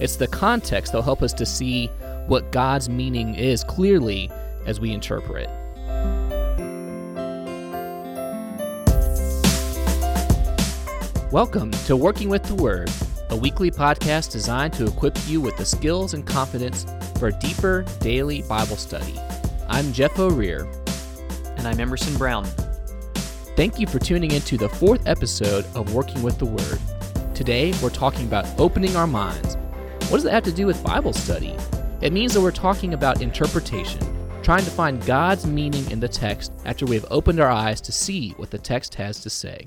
It's the context that'll help us to see what God's meaning is clearly as we interpret. Welcome to Working with the Word, a weekly podcast designed to equip you with the skills and confidence for a deeper daily Bible study. I'm Jeff O'Rear. And I'm Emerson Brown. Thank you for tuning into the fourth episode of Working with the Word. Today, we're talking about opening our minds. What does that have to do with Bible study? It means that we're talking about interpretation, trying to find God's meaning in the text after we have opened our eyes to see what the text has to say.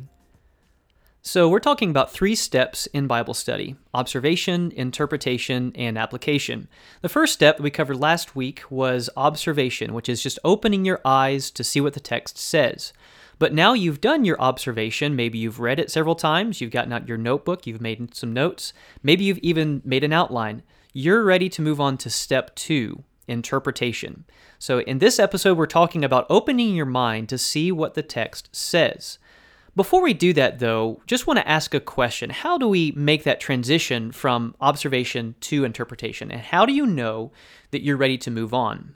So, we're talking about three steps in Bible study observation, interpretation, and application. The first step that we covered last week was observation, which is just opening your eyes to see what the text says. But now you've done your observation, maybe you've read it several times, you've gotten out your notebook, you've made some notes, maybe you've even made an outline. You're ready to move on to step two interpretation. So, in this episode, we're talking about opening your mind to see what the text says. Before we do that, though, just want to ask a question. How do we make that transition from observation to interpretation? And how do you know that you're ready to move on?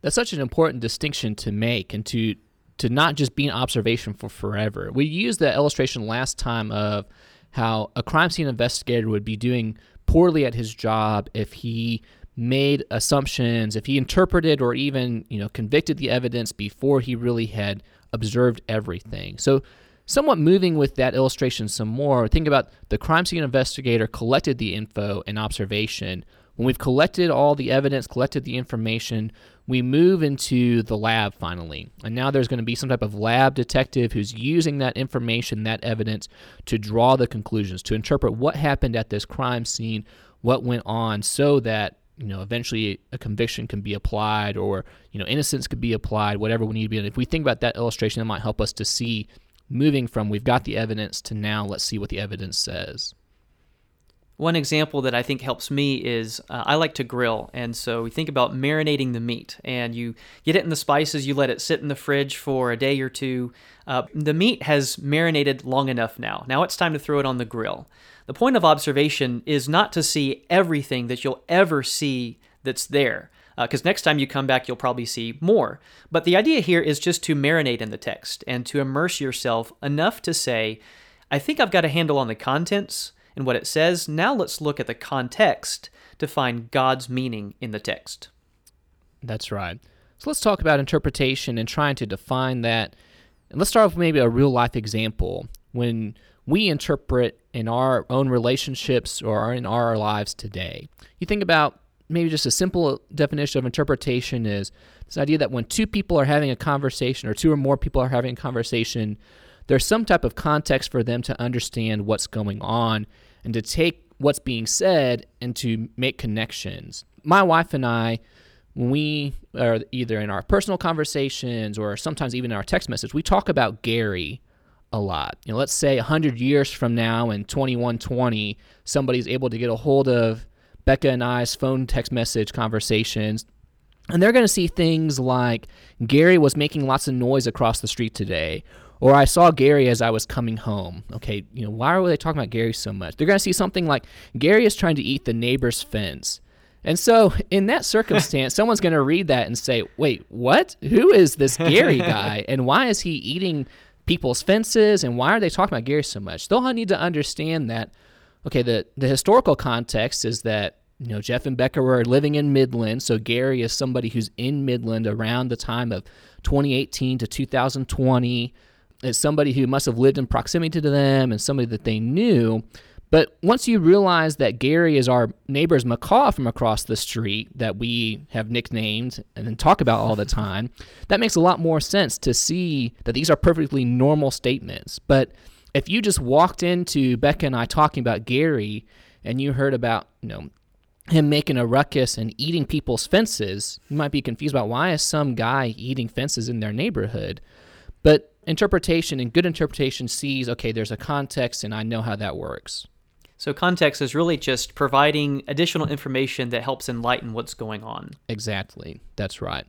That's such an important distinction to make and to to not just be an observation for forever. We used the illustration last time of how a crime scene investigator would be doing poorly at his job if he made assumptions, if he interpreted or even, you know, convicted the evidence before he really had observed everything. So somewhat moving with that illustration some more, think about the crime scene investigator collected the info and observation. When we've collected all the evidence, collected the information, we move into the lab finally. And now there's going to be some type of lab detective who's using that information, that evidence, to draw the conclusions, to interpret what happened at this crime scene, what went on, so that you know eventually a conviction can be applied or you know innocence could be applied whatever we need to be and if we think about that illustration that might help us to see moving from we've got the evidence to now let's see what the evidence says. One example that I think helps me is uh, I like to grill. And so we think about marinating the meat and you get it in the spices, you let it sit in the fridge for a day or two. Uh, the meat has marinated long enough now. Now it's time to throw it on the grill. The point of observation is not to see everything that you'll ever see that's there because uh, next time you come back, you'll probably see more. But the idea here is just to marinate in the text and to immerse yourself enough to say, I think I've got a handle on the contents and what it says. Now let's look at the context to find God's meaning in the text. That's right. So let's talk about interpretation and trying to define that. And let's start with maybe a real life example. When we interpret in our own relationships or in our lives today, you think about maybe just a simple definition of interpretation is this idea that when two people are having a conversation or two or more people are having a conversation, there's some type of context for them to understand what's going on and to take what's being said and to make connections. My wife and I, when we are either in our personal conversations or sometimes even in our text message, we talk about Gary a lot. You know, let's say 100 years from now in 2120, somebody's able to get a hold of Becca and I's phone text message conversations. And they're going to see things like Gary was making lots of noise across the street today, or I saw Gary as I was coming home. Okay, you know, why are they talking about Gary so much? They're going to see something like Gary is trying to eat the neighbor's fence. And so, in that circumstance, someone's going to read that and say, wait, what? Who is this Gary guy? And why is he eating people's fences? And why are they talking about Gary so much? They'll need to understand that okay, the, the historical context is that, you know, Jeff and Becca were living in Midland. So Gary is somebody who's in Midland around the time of 2018 to 2020. It's somebody who must have lived in proximity to them and somebody that they knew. But once you realize that Gary is our neighbor's macaw from across the street that we have nicknamed and then talk about all the time, that makes a lot more sense to see that these are perfectly normal statements. But if you just walked into Becca and I talking about Gary and you heard about, you know, him making a ruckus and eating people's fences, you might be confused about why is some guy eating fences in their neighborhood. But interpretation and good interpretation sees, okay, there's a context and I know how that works. So context is really just providing additional information that helps enlighten what's going on. Exactly. That's right.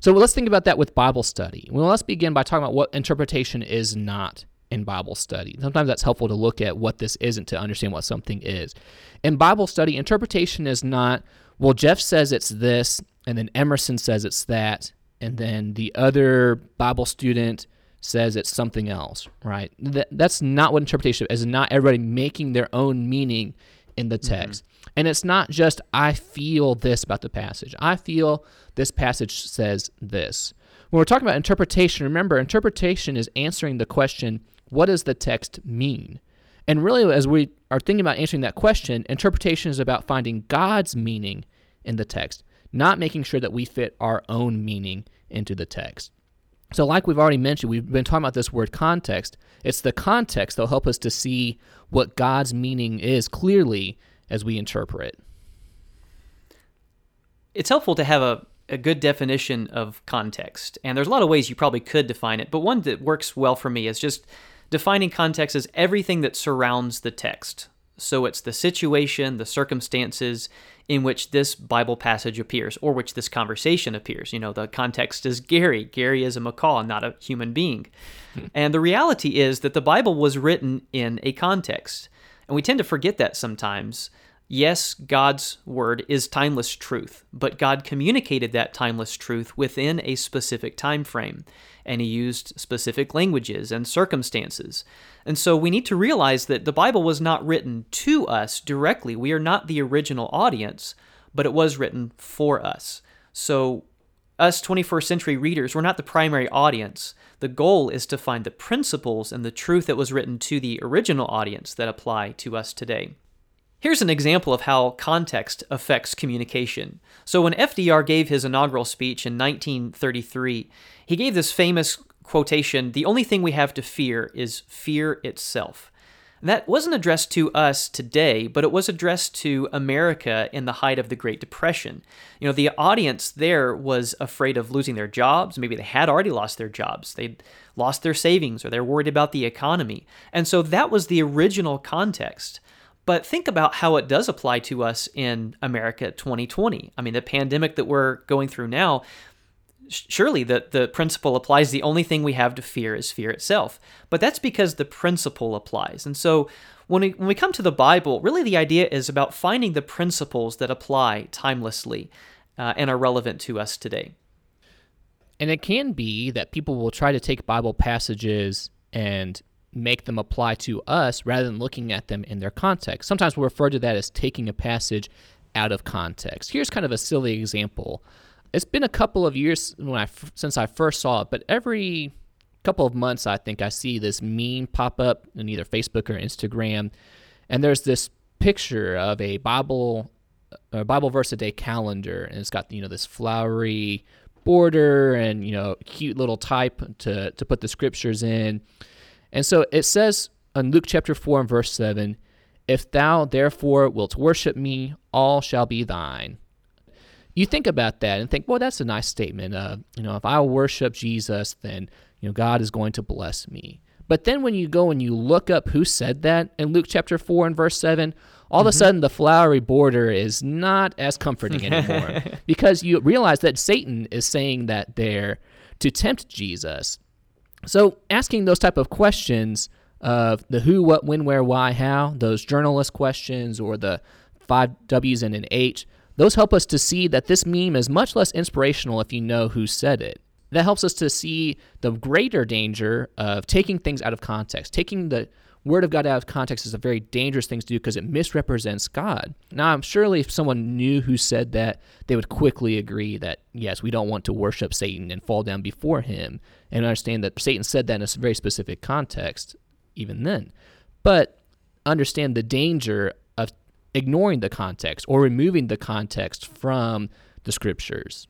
So let's think about that with Bible study. Well, let's begin by talking about what interpretation is not in Bible study. Sometimes that's helpful to look at what this isn't to understand what something is. In Bible study, interpretation is not, well, Jeff says it's this, and then Emerson says it's that, and then the other Bible student says it's something else, right? That, that's not what interpretation is. Not everybody making their own meaning in the text. Mm-hmm. And it's not just, I feel this about the passage. I feel this passage says this. When we're talking about interpretation, remember, interpretation is answering the question, what does the text mean? And really, as we are thinking about answering that question, interpretation is about finding God's meaning in the text, not making sure that we fit our own meaning into the text. So, like we've already mentioned, we've been talking about this word context. It's the context that'll help us to see what God's meaning is clearly as we interpret. It's helpful to have a, a good definition of context. And there's a lot of ways you probably could define it, but one that works well for me is just defining context as everything that surrounds the text. So it's the situation, the circumstances in which this Bible passage appears or which this conversation appears. You know, the context is Gary. Gary is a macaw, not a human being. Hmm. and the reality is that the Bible was written in a context. And we tend to forget that sometimes. Yes, God's word is timeless truth, but God communicated that timeless truth within a specific time frame, and he used specific languages and circumstances. And so we need to realize that the Bible was not written to us directly. We are not the original audience, but it was written for us. So us 21st century readers, we're not the primary audience. The goal is to find the principles and the truth that was written to the original audience that apply to us today. Here's an example of how context affects communication. So, when FDR gave his inaugural speech in 1933, he gave this famous quotation The only thing we have to fear is fear itself. That wasn't addressed to us today, but it was addressed to America in the height of the Great Depression. You know, the audience there was afraid of losing their jobs. Maybe they had already lost their jobs. They'd lost their savings or they're worried about the economy. And so that was the original context. But think about how it does apply to us in America 2020. I mean, the pandemic that we're going through now, surely the, the principle applies. The only thing we have to fear is fear itself. But that's because the principle applies. And so when we, when we come to the Bible, really the idea is about finding the principles that apply timelessly uh, and are relevant to us today. And it can be that people will try to take Bible passages and make them apply to us rather than looking at them in their context. Sometimes we'll refer to that as taking a passage out of context. Here's kind of a silly example. It's been a couple of years I since I first saw it, but every couple of months I think I see this meme pop up in either Facebook or Instagram, and there's this picture of a Bible a Bible verse a day calendar, and it's got you know this flowery border and you know cute little type to to put the scriptures in and so it says in Luke chapter 4 and verse 7 If thou therefore wilt worship me, all shall be thine. You think about that and think, well, that's a nice statement. Uh, you know, if I worship Jesus, then you know God is going to bless me. But then when you go and you look up who said that in Luke chapter 4 and verse 7, all mm-hmm. of a mm-hmm. sudden the flowery border is not as comforting anymore because you realize that Satan is saying that there to tempt Jesus. So asking those type of questions of the who, what, when, where, why, how, those journalist questions or the five W's and an H, those help us to see that this meme is much less inspirational if you know who said it. That helps us to see the greater danger of taking things out of context, taking the word of God out of context is a very dangerous thing to do because it misrepresents God. Now, I'm surely if someone knew who said that, they would quickly agree that, yes, we don't want to worship Satan and fall down before him and understand that Satan said that in a very specific context, even then. But understand the danger of ignoring the context or removing the context from the scriptures.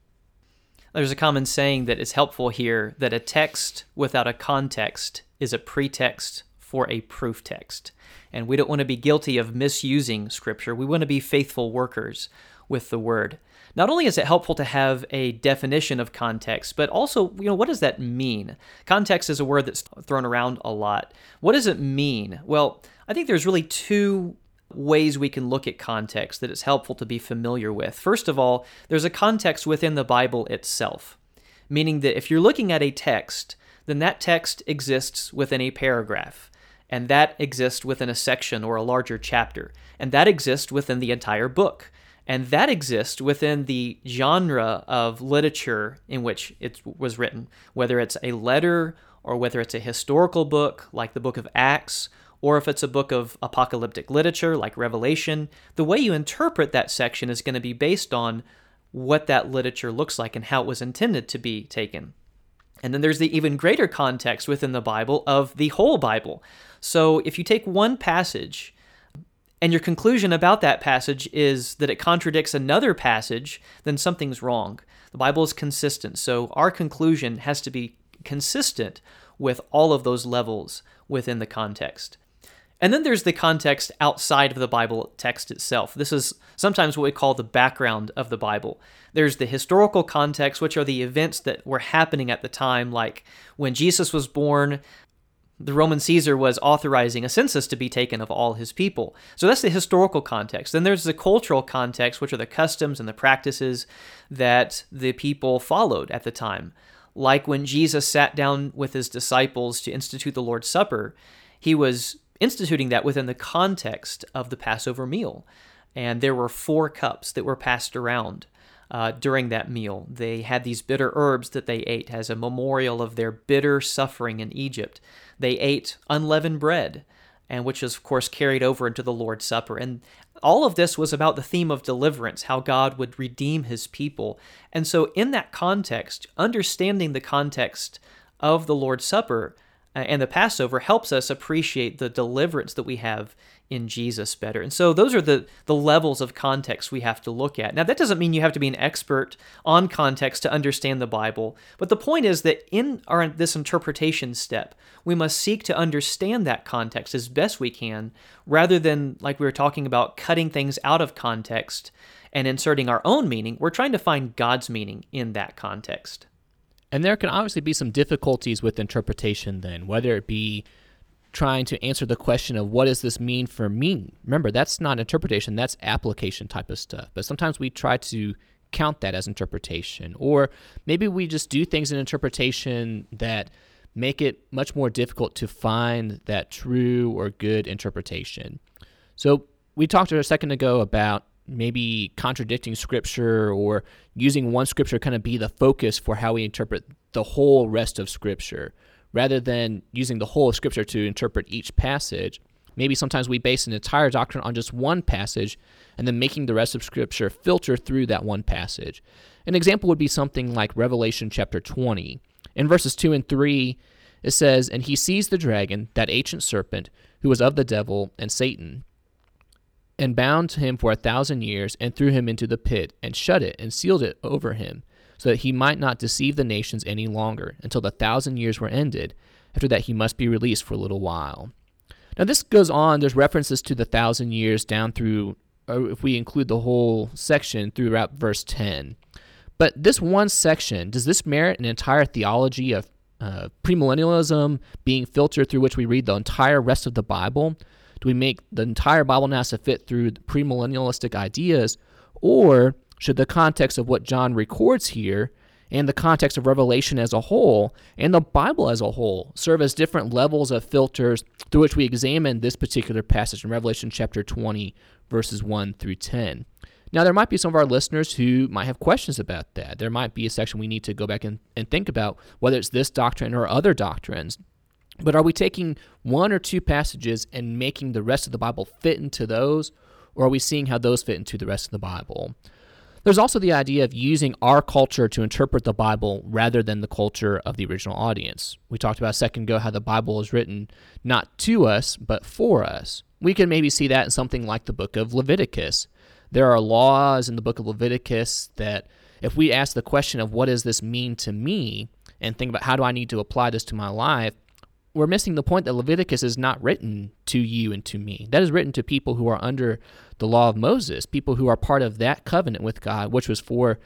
There's a common saying that is helpful here that a text without a context is a pretext for a proof text. And we don't want to be guilty of misusing Scripture. We want to be faithful workers with the Word. Not only is it helpful to have a definition of context, but also, you know, what does that mean? Context is a word that's thrown around a lot. What does it mean? Well, I think there's really two ways we can look at context that it's helpful to be familiar with. First of all, there's a context within the Bible itself, meaning that if you're looking at a text, then that text exists within a paragraph, and that exists within a section or a larger chapter, and that exists within the entire book. And that exists within the genre of literature in which it was written, whether it's a letter or whether it's a historical book like the book of Acts, or if it's a book of apocalyptic literature like Revelation. The way you interpret that section is going to be based on what that literature looks like and how it was intended to be taken. And then there's the even greater context within the Bible of the whole Bible. So if you take one passage and your conclusion about that passage is that it contradicts another passage, then something's wrong. The Bible is consistent, so our conclusion has to be consistent with all of those levels within the context. And then there's the context outside of the Bible text itself. This is sometimes what we call the background of the Bible. There's the historical context, which are the events that were happening at the time, like when Jesus was born, the Roman Caesar was authorizing a census to be taken of all his people. So that's the historical context. Then there's the cultural context, which are the customs and the practices that the people followed at the time. Like when Jesus sat down with his disciples to institute the Lord's Supper, he was instituting that within the context of the Passover meal. And there were four cups that were passed around uh, during that meal. They had these bitter herbs that they ate as a memorial of their bitter suffering in Egypt. They ate unleavened bread, and which is, of course, carried over into the Lord's Supper. And all of this was about the theme of deliverance, how God would redeem his people. And so, in that context, understanding the context of the Lord's Supper Uh, and the Passover helps us appreciate the deliverance that we have in Jesus better. And so those are the the levels of context we have to look at. Now that doesn't mean you have to be an expert on context to understand the Bible, but the point is that in our this interpretation step, we must seek to understand that context as best we can rather than like we were talking about cutting things out of context and inserting our own meaning. We're trying to find God's meaning in that context. And there can obviously be some difficulties with interpretation then, whether it be trying to answer the question of what does this mean for me? Remember, that's not interpretation, that's application type of stuff. But sometimes we try to count that as interpretation. Or maybe we just do things in interpretation that make it much more difficult to find that true or good interpretation. So we talked a second ago about maybe contradicting scripture or using one scripture kind of be the focus for how we interpret the whole rest of scripture rather than using the whole of scripture to interpret each passage. Maybe sometimes we base an entire doctrine on just one passage and then making the rest of scripture filter through that one passage. An example would be something like revelation chapter 20 in verses 2 and 3 it says and he sees the dragon that ancient serpent who was of the devil and satan and bound him for a thousand years, and threw him into the pit, and shut it, and sealed it over him, so that he might not deceive the nations any longer, until the thousand years were ended. After that, he must be released for a little while. Now, this goes on. There's references to the thousand years down through, if we include the whole section, throughout verse 10. But this one section, does this merit an entire theology of uh, premillennialism being filtered through which we read the entire rest of the Bible? Do we make the entire Bible to fit through premillennialistic ideas, or should the context of what John records here and the context of Revelation as a whole and the Bible as a whole serve as different levels of filters through which we examine this particular passage in Revelation chapter 20, verses 1 through 10? Now, there might be some of our listeners who might have questions about that. There might be a section we need to go back and, and think about, whether it's this doctrine or other doctrines. But are we taking one or two passages and making the rest of the Bible fit into those, or are we seeing how those fit into the rest of the Bible? There's also the idea of using our culture to interpret the Bible rather than the culture of the original audience. We talked about a second ago how the Bible is written not to us, but for us. We can maybe see that in something like the book of Leviticus. There are laws in the book of Leviticus that, if we ask the question of what does this mean to me, and think about how do I need to apply this to my life, we're missing the point that Leviticus is not written to you and to me. That is written to people who are under the law of Moses, people who are part of that covenant with God, which was for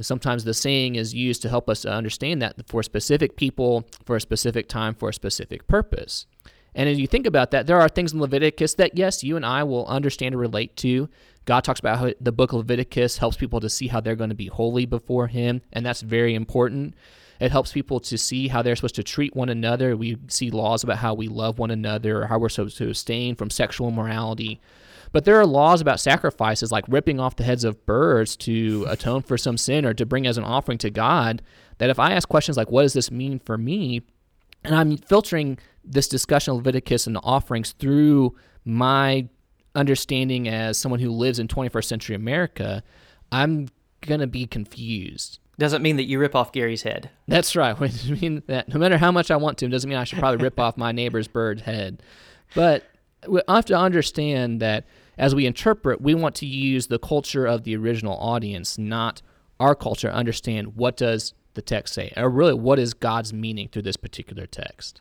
sometimes the saying is used to help us understand that for specific people, for a specific time, for a specific purpose. And as you think about that, there are things in Leviticus that, yes, you and I will understand and relate to. God talks about how the book of Leviticus helps people to see how they're going to be holy before Him, and that's very important. It helps people to see how they're supposed to treat one another. We see laws about how we love one another or how we're supposed to abstain from sexual immorality. But there are laws about sacrifices like ripping off the heads of birds to atone for some sin or to bring as an offering to God. That if I ask questions like, what does this mean for me? And I'm filtering this discussion of Leviticus and the offerings through my understanding as someone who lives in 21st century America, I'm going to be confused. Doesn't mean that you rip off Gary's head. That's right. Which mean that no matter how much I want to, doesn't mean I should probably rip off my neighbor's bird's head. But we have to understand that as we interpret, we want to use the culture of the original audience, not our culture. Understand what does the text say, or really what is God's meaning through this particular text.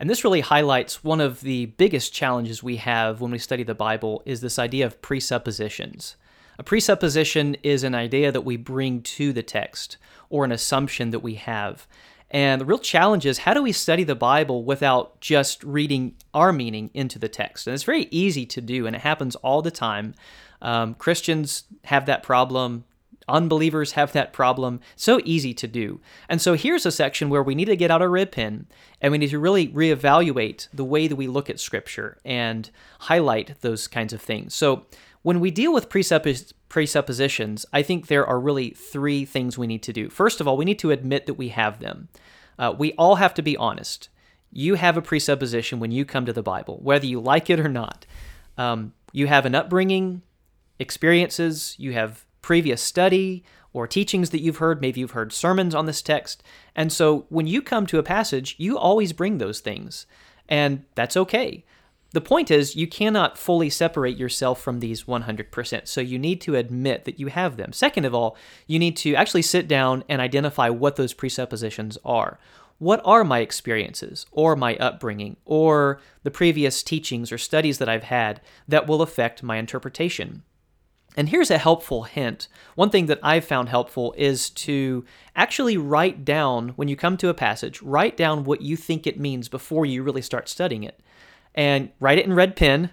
And this really highlights one of the biggest challenges we have when we study the Bible is this idea of presuppositions. A presupposition is an idea that we bring to the text or an assumption that we have. And the real challenge is how do we study the Bible without just reading our meaning into the text? And it's very easy to do, and it happens all the time. Um, Christians have that problem. Unbelievers have that problem. So easy to do. And so here's a section where we need to get out our red pen and we need to really reevaluate the way that we look at Scripture and highlight those kinds of things. So when we deal with presuppos- presuppositions, I think there are really three things we need to do. First of all, we need to admit that we have them. Uh, we all have to be honest. You have a presupposition when you come to the Bible, whether you like it or not. Um, you have an upbringing, experiences, you have previous study or teachings that you've heard. Maybe you've heard sermons on this text. And so when you come to a passage, you always bring those things. And that's okay. The point is, you cannot fully separate yourself from these 100%. So you need to admit that you have them. Second of all, you need to actually sit down and identify what those presuppositions are. What are my experiences, or my upbringing, or the previous teachings or studies that I've had that will affect my interpretation? And here's a helpful hint. One thing that I've found helpful is to actually write down, when you come to a passage, write down what you think it means before you really start studying it. And write it in red pen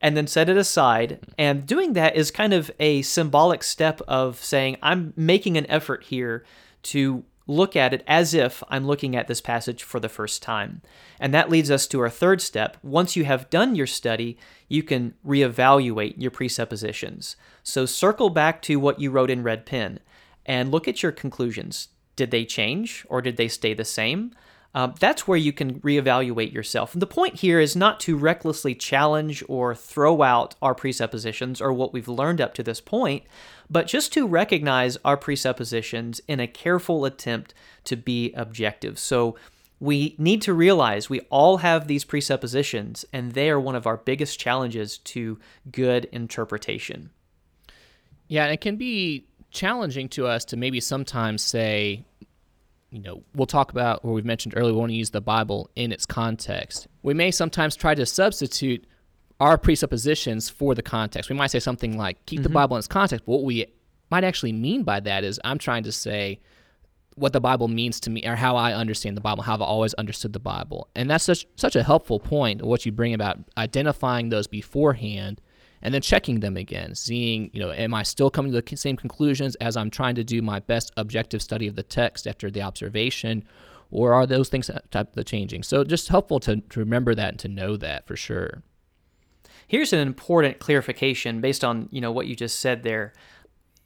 and then set it aside. And doing that is kind of a symbolic step of saying, I'm making an effort here to look at it as if I'm looking at this passage for the first time. And that leads us to our third step. Once you have done your study, you can reevaluate your presuppositions. So circle back to what you wrote in red pen and look at your conclusions. Did they change or did they stay the same? Um, that's where you can reevaluate yourself. And the point here is not to recklessly challenge or throw out our presuppositions or what we've learned up to this point, but just to recognize our presuppositions in a careful attempt to be objective. So we need to realize we all have these presuppositions, and they are one of our biggest challenges to good interpretation. Yeah, it can be challenging to us to maybe sometimes say, you know, we'll talk about, or we've mentioned earlier, we want to use the Bible in its context. We may sometimes try to substitute our presuppositions for the context. We might say something like, keep mm-hmm. the Bible in its context. But what we might actually mean by that is, I'm trying to say what the Bible means to me, or how I understand the Bible, how I've always understood the Bible. And that's such, such a helpful point, what you bring about identifying those beforehand and then checking them again, seeing, you know, am I still coming to the same conclusions as I'm trying to do my best objective study of the text after the observation, or are those things type of changing? So just helpful to, to remember that and to know that for sure. Here's an important clarification based on, you know, what you just said there.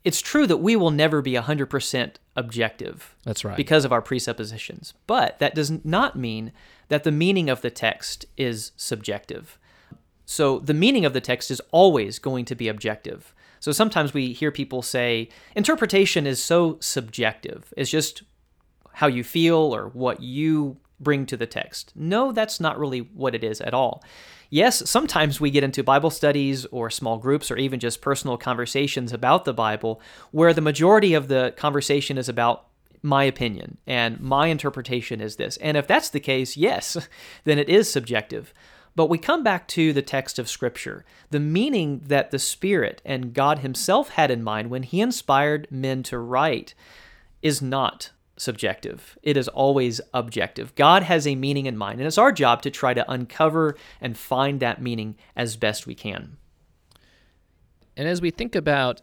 It's true that we will never be 100% objective. That's right. Because of our presuppositions. But that does not mean that the meaning of the text is subjective. So the meaning of the text is always going to be objective. So sometimes we hear people say interpretation is so subjective. It's just how you feel or what you bring to the text. No, that's not really what it is at all. Yes, sometimes we get into Bible studies or small groups or even just personal conversations about the Bible where the majority of the conversation is about my opinion and my interpretation is this. And if that's the case, yes, then it is subjective. But we come back to the text of Scripture, the meaning that the Spirit and God Himself had in mind when He inspired men to write is not subjective. It is always objective. God has a meaning in mind, and it's our job to try to uncover and find that meaning as best we can. And as we think about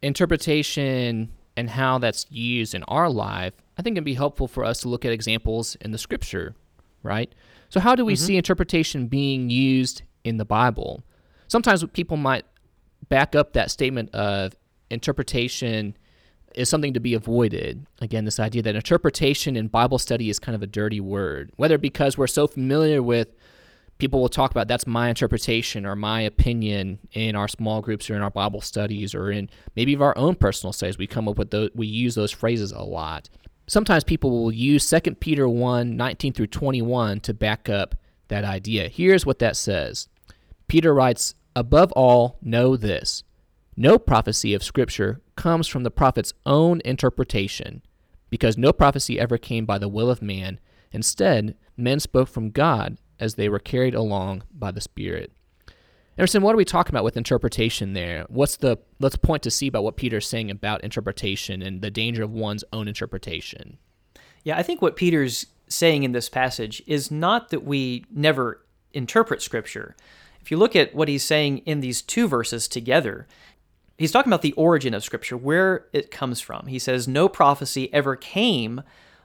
interpretation and how that's used in our life, I think it'd be helpful for us to look at examples in the scripture, right? So, how do we mm-hmm. see interpretation being used in the Bible? Sometimes people might back up that statement of interpretation is something to be avoided. Again, this idea that interpretation in Bible study is kind of a dirty word, whether because we're so familiar with people will talk about that's my interpretation or my opinion in our small groups or in our Bible studies or in maybe of our own personal studies. We come up with those, we use those phrases a lot. Sometimes people will use 2 Peter 1 19 through 21 to back up that idea. Here's what that says Peter writes, Above all, know this no prophecy of Scripture comes from the prophet's own interpretation, because no prophecy ever came by the will of man. Instead, men spoke from God as they were carried along by the Spirit. Emerson, what are we talking about with interpretation there? What's the let's point to see about what Peter's saying about interpretation and the danger of one's own interpretation. Yeah, I think what Peter's saying in this passage is not that we never interpret scripture. If you look at what he's saying in these two verses together, he's talking about the origin of scripture, where it comes from. He says no prophecy ever came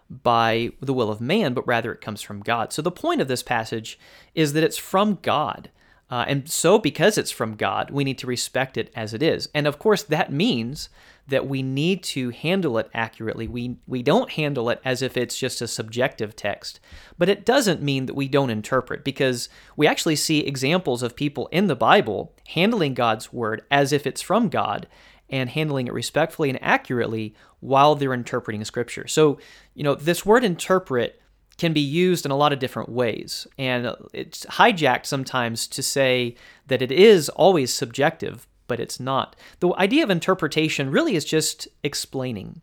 by the will of man, but rather it comes from God. So the point of this passage is that it's from God. Uh, and so, because it's from God, we need to respect it as it is. And of course, that means that we need to handle it accurately. We, we don't handle it as if it's just a subjective text. But it doesn't mean that we don't interpret, because we actually see examples of people in the Bible handling God's word as if it's from God and handling it respectfully and accurately while they're interpreting scripture. So, you know, this word interpret can be used in a lot of different ways. And it's hijacked sometimes to say that it is always subjective, but it's not. The idea of interpretation really is just explaining.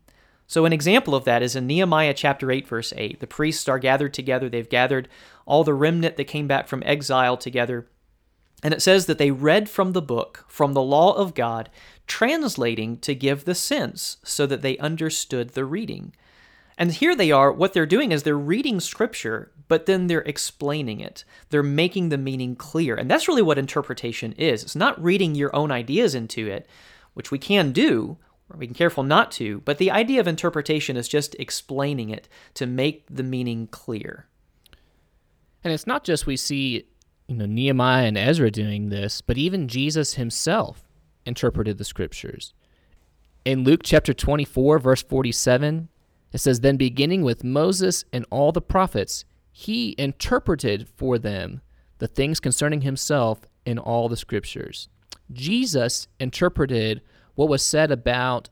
So, an example of that is in Nehemiah chapter 8, verse 8. The priests are gathered together. They've gathered all the remnant that came back from exile together. And it says that they read from the book, from the law of God, translating to give the sense so that they understood the reading. And here they are, what they're doing is they're reading scripture, but then they're explaining it. They're making the meaning clear. And that's really what interpretation is. It's not reading your own ideas into it, which we can do, or we can careful not to, but the idea of interpretation is just explaining it to make the meaning clear. And it's not just we see you know Nehemiah and Ezra doing this, but even Jesus himself interpreted the scriptures. In Luke chapter 24 verse 47, it says then beginning with Moses and all the prophets, he interpreted for them the things concerning himself in all the scriptures. Jesus interpreted what was said about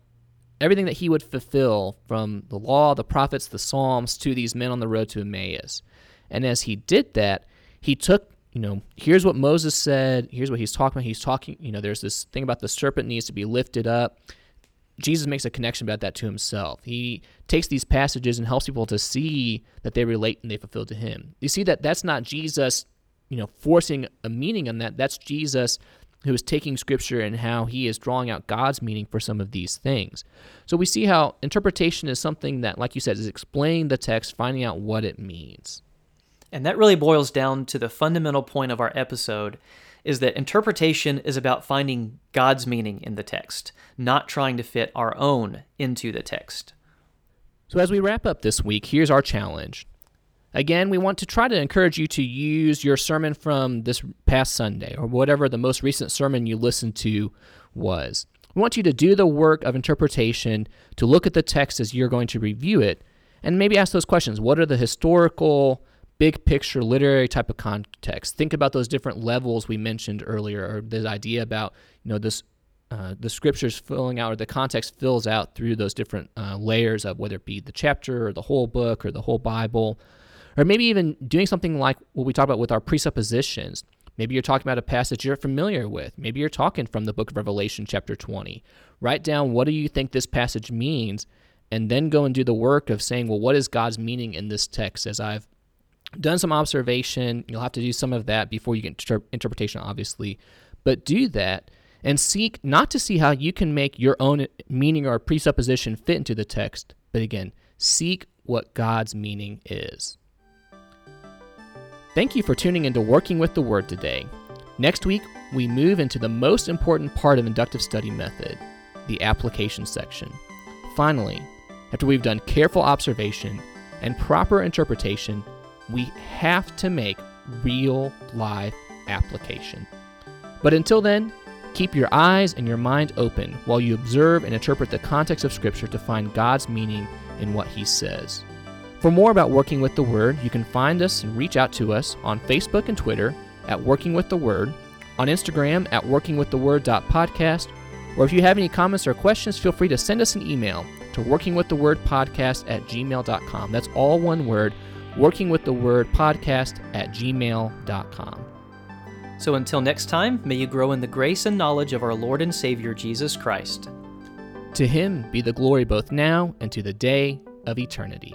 everything that he would fulfill from the law, the prophets, the Psalms to these men on the road to Emmaus. And as he did that, he took you know, here's what Moses said. Here's what he's talking about. He's talking, you know, there's this thing about the serpent needs to be lifted up. Jesus makes a connection about that to himself. He takes these passages and helps people to see that they relate and they fulfill to him. You see that that's not Jesus, you know, forcing a meaning on that. That's Jesus who is taking scripture and how he is drawing out God's meaning for some of these things. So we see how interpretation is something that, like you said, is explaining the text, finding out what it means. And that really boils down to the fundamental point of our episode is that interpretation is about finding God's meaning in the text, not trying to fit our own into the text. So, as we wrap up this week, here's our challenge. Again, we want to try to encourage you to use your sermon from this past Sunday or whatever the most recent sermon you listened to was. We want you to do the work of interpretation, to look at the text as you're going to review it, and maybe ask those questions. What are the historical big picture literary type of context. Think about those different levels we mentioned earlier, or this idea about you know this uh, the scriptures filling out or the context fills out through those different uh, layers of whether it be the chapter or the whole book or the whole Bible, or maybe even doing something like what we talk about with our presuppositions. Maybe you're talking about a passage you're familiar with. Maybe you're talking from the book of Revelation, chapter 20. Write down what do you think this passage means, and then go and do the work of saying, well, what is God's meaning in this text as I've done some observation. You'll have to do some of that before you get inter- interpretation, obviously, but do that and seek not to see how you can make your own meaning or presupposition fit into the text, but again, seek what God's meaning is. Thank you for tuning into Working with the Word today. Next week, we move into the most important part of inductive study method, the application section. Finally, after we've done careful observation and proper interpretation, we have to make real life application. But until then, keep your eyes and your mind open while you observe and interpret the context of Scripture to find God's meaning in what He says. For more about Working with the Word, you can find us and reach out to us on Facebook and Twitter at Working with the Word, on Instagram at workingwiththeword.podcast, or if you have any comments or questions, feel free to send us an email to workingwiththewordpodcast at gmail.com. That's all one word, workingwiththewordpodcast at gmail.com. So until next time, may you grow in the grace and knowledge of our Lord and Savior Jesus Christ. To him be the glory both now and to the day of eternity.